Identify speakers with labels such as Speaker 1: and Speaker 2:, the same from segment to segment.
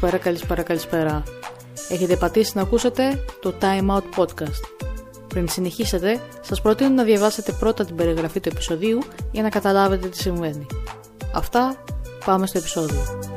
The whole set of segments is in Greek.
Speaker 1: Καλησπέρα, καλησπέρα, καλησπέρα. Έχετε πατήσει να ακούσετε το Time Out Podcast. Πριν συνεχίσετε, σας προτείνω να διαβάσετε πρώτα την περιγραφή του επεισοδίου για να καταλάβετε τι συμβαίνει. Αυτά, πάμε στο επεισόδιο.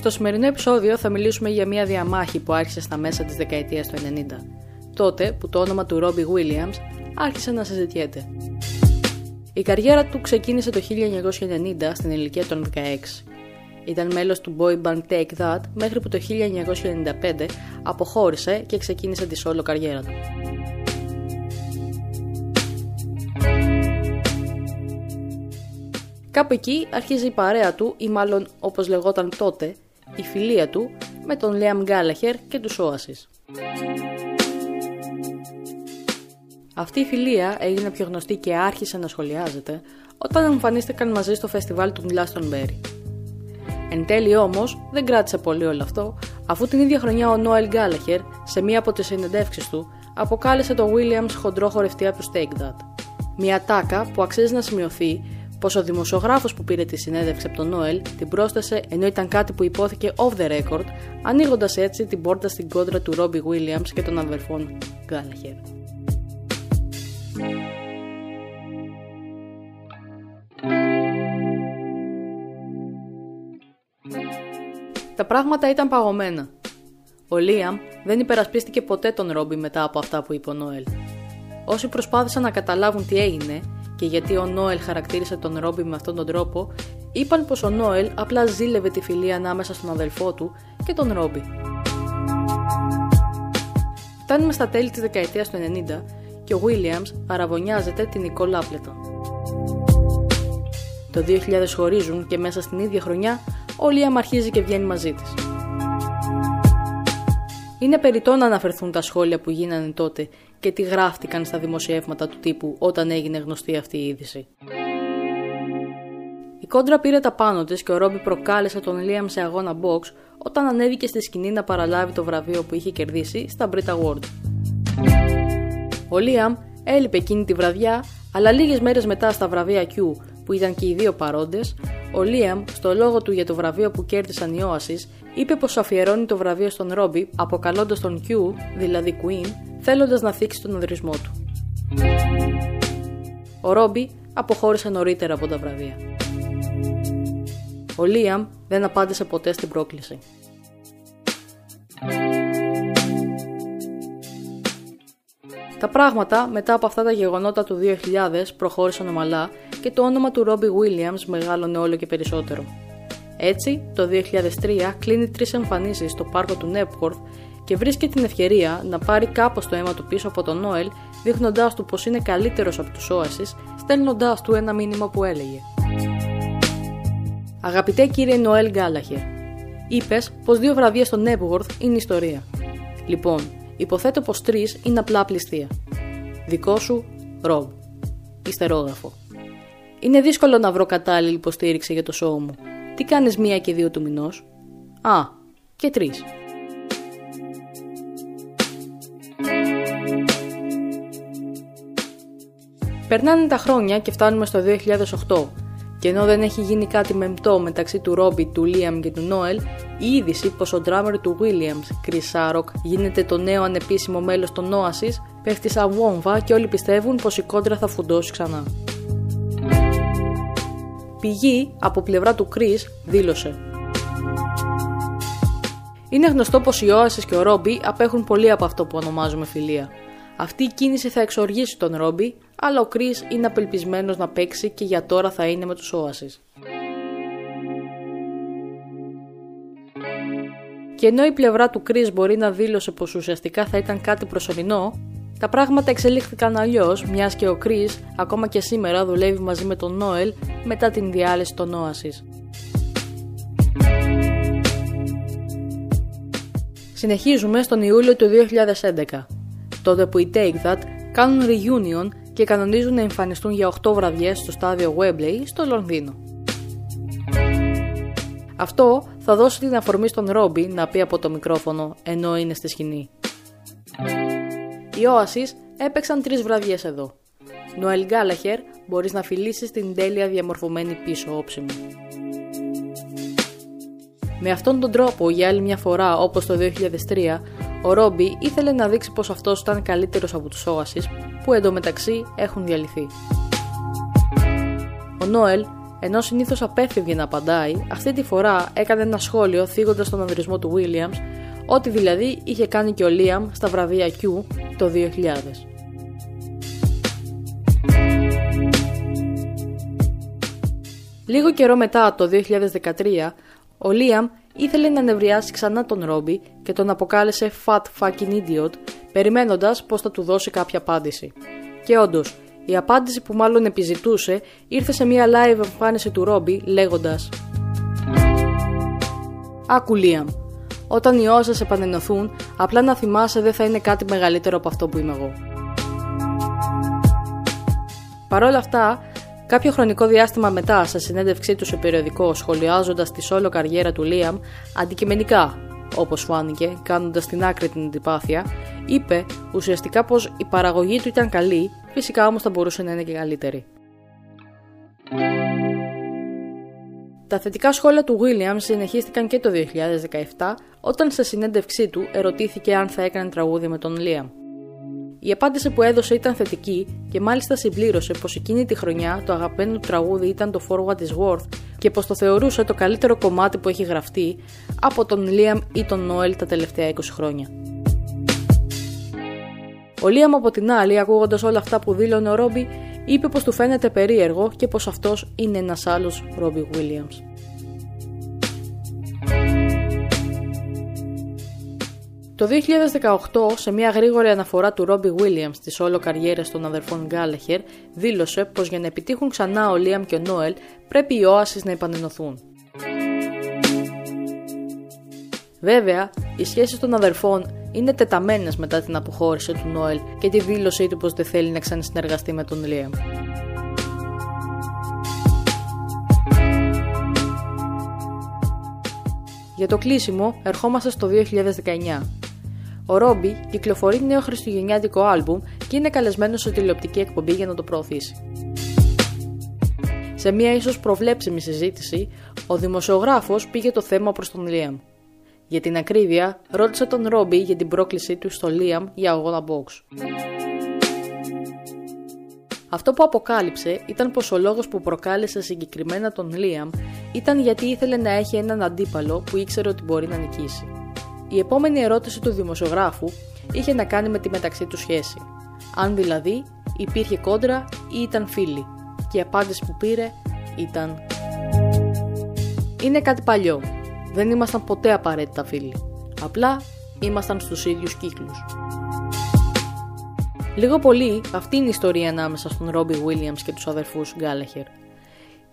Speaker 1: Στο σημερινό επεισόδιο θα μιλήσουμε για μια διαμάχη που άρχισε στα μέσα της δεκαετίας του 90, τότε που το όνομα του Ρόμπι Williams άρχισε να συζητιέται. Η καριέρα του ξεκίνησε το 1990 στην ηλικία των 16. Ήταν μέλος του boy band Take That μέχρι που το 1995 αποχώρησε και ξεκίνησε τη solo καριέρα του. Κάπου εκεί αρχίζει η παρέα του ή μάλλον όπως λεγόταν τότε η φιλία του με τον Liam Gallagher και τους Oasis. Αυτή η φιλία έγινε πιο γνωστή και άρχισε να σχολιάζεται όταν εμφανίστηκαν μαζί στο φεστιβάλ του Glastonbury. Εν τέλει όμως δεν κράτησε πολύ όλο αυτό, αφού την ίδια χρονιά ο Νόελ Γκάλαχερ σε μία από τις συνεντεύξεις του αποκάλεσε τον Williams χοντρό χορευτή από του Take That. Μια τάκα που αξίζει να σημειωθεί πως ο δημοσιογράφος που πήρε τη συνέντευξη από τον Νόελ την πρόσθεσε ενώ ήταν κάτι που υπόθηκε off the record, ανοίγοντας έτσι την πόρτα στην κόντρα του Ρόμπι Williams και των αδερφών Γκάλαχερ. Τα πράγματα ήταν παγωμένα. Ο Λίαμ δεν υπερασπίστηκε ποτέ τον Ρόμπι μετά από αυτά που είπε ο Νόελ. Όσοι προσπάθησαν να καταλάβουν τι έγινε και γιατί ο Νόελ χαρακτήρισε τον Ρόμπι με αυτόν τον τρόπο, είπαν πως ο Νόελ απλά ζήλευε τη φιλία ανάμεσα στον αδελφό του και τον Ρόμπι. Φτάνουμε στα τέλη της δεκαετίας του 90 και ο Williams αραβωνιάζεται την Νικόλ Άπλετον. Το 2000 χωρίζουν και μέσα στην ίδια χρονιά ο Λίαμ αρχίζει και βγαίνει μαζί της. Είναι περιττό να αναφερθούν τα σχόλια που γίνανε τότε και τι γράφτηκαν στα δημοσιεύματα του τύπου όταν έγινε γνωστή αυτή η είδηση. Η κόντρα πήρε τα πάνω της και ο Ρόμπι προκάλεσε τον Λίαμ σε αγώνα box όταν ανέβηκε στη σκηνή να παραλάβει το βραβείο που είχε κερδίσει στα Brit Award. Ο Λίαμ έλειπε εκείνη τη βραδιά, αλλά λίγες μέρες μετά στα βραβεία Q, που ήταν και οι δύο παρόντες, ο Λίαμ, στο λόγο του για το βραβείο που κέρδισαν οι Oasis, είπε πως αφιερώνει το βραβείο στον Ρόμπι, αποκαλώντας τον Q, δηλαδή Queen, θέλοντας να θίξει τον αδρισμό του. Ο Ρόμπι αποχώρησε νωρίτερα από τα βραβεία. Ο Λίαμ δεν απάντησε ποτέ στην πρόκληση. Τα πράγματα μετά από αυτά τα γεγονότα του 2000 προχώρησαν ομαλά και το όνομα του Ρόμπι Williams μεγάλωνε όλο και περισσότερο. Έτσι, το 2003 κλείνει τρεις εμφανίσεις στο πάρκο του Νέπχορθ και βρίσκει την ευκαιρία να πάρει κάπως το αίμα του πίσω από τον Νόελ, δείχνοντάς του πως είναι καλύτερος από τους Όαση, στέλνοντάς του ένα μήνυμα που έλεγε: Αγαπητέ κύριε Νοέλ Γκάλαχερ, είπες πως δύο βραβεία στο Νέπχορθ είναι ιστορία. Λοιπόν, Υποθέτω πως τρεις είναι απλά πληστία. Δικό σου, Ρομπ. Ιστερόγραφο. Είναι δύσκολο να βρω κατάλληλη υποστήριξη για το σώμα μου. Τι κάνεις μία και δύο του μηνός; Α, και τρεις. Περνάνε τα χρόνια και φτάνουμε στο 2008 και ενώ δεν έχει γίνει κάτι μεμπτό μεταξύ του Ρόμπι, του Λίαμ και του Νόελ, η είδηση πως ο ντράμερ του Williams, Chris Sarok, γίνεται το νέο ανεπίσημο μέλος των Oasis, πέφτει σαν βόμβα και όλοι πιστεύουν πως η κόντρα θα φουντώσει ξανά. Πηγή από πλευρά του Chris δήλωσε είναι γνωστό πως οι Oasis και ο Ρόμπι απέχουν πολύ από αυτό που ονομάζουμε φιλία. Αυτή η κίνηση θα εξοργήσει τον Ρόμπι, αλλά ο Chris είναι απελπισμένος να παίξει και για τώρα θα είναι με τους Oasis. Και ενώ η πλευρά του Chris μπορεί να δήλωσε πως ουσιαστικά θα ήταν κάτι προσωρινό, τα πράγματα εξελίχθηκαν αλλιώς, μιας και ο Chris ακόμα και σήμερα δουλεύει μαζί με τον Νόελ μετά την διάλυση των Oasis. Συνεχίζουμε στον Ιούλιο του 2011, τότε που οι Take That κάνουν reunion και κανονίζουν να εμφανιστούν για 8 βραδιές στο στάδιο Webley στο Λονδίνο. Αυτό θα δώσει την αφορμή στον Ρόμπι να πει από το μικρόφωνο ενώ είναι στη σκηνή. Οι Oasis έπαιξαν τρεις βραδιές εδώ. Νοέλ Γκάλαχερ μπορείς να φιλήσεις την τέλεια διαμορφωμένη πίσω όψη μου. Με αυτόν τον τρόπο για άλλη μια φορά όπως το 2003 ο Ρόμπι ήθελε να δείξει πως αυτός ήταν καλύτερος από τους Oasis που εντωμεταξύ έχουν διαλυθεί. Ο Νόελ, ενώ συνήθως απέφευγε να απαντάει, αυτή τη φορά έκανε ένα σχόλιο θίγοντας τον ανδρισμό του Williams, ότι δηλαδή είχε κάνει και ο Liam στα βραβεία Q το 2000. Λίγο καιρό μετά το 2013, ο Λίαμ ήθελε να νευριάσει ξανά τον Ρόμπι και τον αποκάλεσε Fat fucking idiot, περιμένοντας πως θα του δώσει κάποια απάντηση. Και όντως, η απάντηση που μάλλον επιζητούσε ήρθε σε μια live εμφάνιση του Ρόμπι λέγοντας «Άκου Λίαμ, όταν οι όσες επανενωθούν, απλά να θυμάσαι δεν θα είναι κάτι μεγαλύτερο από αυτό που είμαι εγώ». Παρ' όλα αυτά, Κάποιο χρονικό διάστημα μετά, σε συνέντευξή του σε περιοδικό, σχολιάζοντας τη σόλο καριέρα του Λίαμ, αντικειμενικά, όπως φάνηκε, κάνοντας την άκρη την αντιπάθεια, είπε ουσιαστικά πως η παραγωγή του ήταν καλή, φυσικά όμως θα μπορούσε να είναι και καλύτερη. Τα θετικά σχόλια του Williams συνεχίστηκαν και το 2017, όταν σε συνέντευξή του ερωτήθηκε αν θα έκανε τραγούδι με τον Liam. Η απάντηση που έδωσε ήταν θετική και μάλιστα συμπλήρωσε πως εκείνη τη χρονιά το αγαπημένο του τραγούδι ήταν το Forward is Worth και πως το θεωρούσε το καλύτερο κομμάτι που έχει γραφτεί από τον Liam ή τον Noel τα τελευταία 20 χρόνια. Ο Liam από την άλλη, ακούγοντας όλα αυτά που δήλωνε ο Ρόμπι, είπε πως του φαίνεται περίεργο και πως αυτός είναι ένας άλλος Ρόμπι Williams. Το 2018, σε μια γρήγορη αναφορά του Ρόμπι Williams στις όλο καριέρες των αδερφών Γκάλεχερ, δήλωσε πως για να επιτύχουν ξανά ο Λίαμ και ο Νόελ πρέπει οι Oasis να επανενωθούν. Βέβαια, οι σχέσεις των αδερφών είναι τεταμένες μετά την αποχώρηση του Νόελ και τη δήλωσή του πως δεν θέλει να ξανασυνεργαστεί με τον Λίαμ. Για το κλείσιμο, ερχόμαστε στο 2019. Ο Ρόμπι κυκλοφορεί νέο χριστουγεννιάτικο άλμπουμ και είναι καλεσμένος σε τηλεοπτική εκπομπή για να το προωθήσει. Σε μια ίσως προβλέψιμη συζήτηση, ο δημοσιογράφος πήγε το θέμα προς τον Λίαμ. Για την ακρίβεια, ρώτησε τον Ρόμπι για την πρόκλησή του στο Λίαμ για αγώνα box. Αυτό που αποκάλυψε ήταν πως ο λόγος που προκάλεσε συγκεκριμένα τον Λίαμ ήταν γιατί ήθελε να έχει έναν αντίπαλο που ήξερε ότι μπορεί να νικήσει. Η επόμενη ερώτηση του δημοσιογράφου είχε να κάνει με τη μεταξύ του σχέση. Αν δηλαδή υπήρχε κόντρα ή ήταν φίλοι. Και η απάντηση που πήρε ήταν «Είναι κάτι παλιό. Δεν ήμασταν ποτέ απαραίτητα φίλοι. Απλά ήμασταν στους ίδιους κύκλους». Λίγο πολύ αυτή είναι η ιστορία ανάμεσα στον Ρόμπι Williams και τους αδερφούς Γκάλεχερ.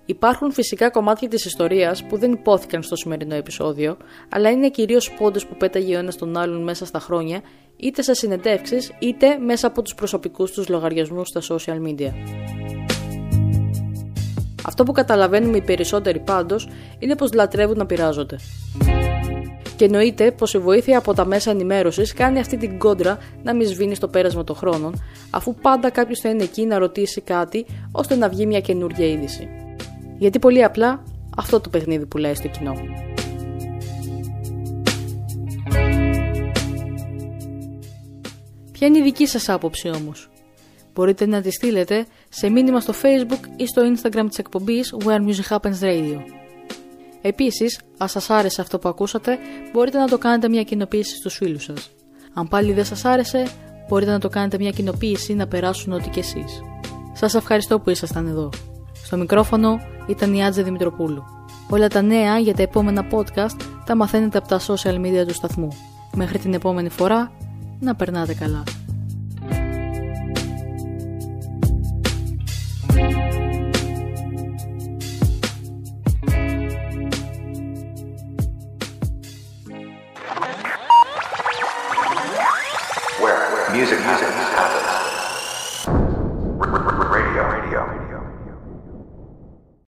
Speaker 1: Υπάρχουν φυσικά κομμάτια της ιστορίας που δεν υπόθηκαν στο σημερινό επεισόδιο, αλλά είναι κυρίως πόντες που πέταγε ο ένας τον άλλον μέσα στα χρόνια, είτε σε συνεντεύξεις είτε μέσα από τους προσωπικούς τους λογαριασμούς στα social media. Αυτό που καταλαβαίνουμε οι περισσότεροι πάντως είναι πως λατρεύουν να πειράζονται. Και εννοείται πως η βοήθεια από τα μέσα ενημέρωσης κάνει αυτή την κόντρα να μην σβήνει στο πέρασμα των χρόνων, αφού πάντα κάποιος θα είναι εκεί να ρωτήσει κάτι ώστε να βγει μια καινούργια είδηση. Γιατί πολύ απλά αυτό το παιχνίδι που λέει στο κοινό. Ποια είναι η δική σας άποψη όμως; Μπορείτε να τη στείλετε σε μήνυμα στο facebook ή στο instagram της εκπομπής Where Music Happens Radio. Επίσης, αν σας άρεσε αυτό που ακούσατε, μπορείτε να το κάνετε μια κοινοποίηση στους φίλους σας. Αν πάλι δεν σας άρεσε, μπορείτε να το κάνετε μια κοινοποίηση να περάσουν ό,τι και εσείς. Σας ευχαριστώ που ήσασταν εδώ. Στο μικρόφωνο ήταν η Άτζε Δημητροπούλου. Όλα τα νέα για τα επόμενα podcast τα μαθαίνετε από τα social media του σταθμού. Μέχρι την επόμενη φορά, να περνάτε καλά.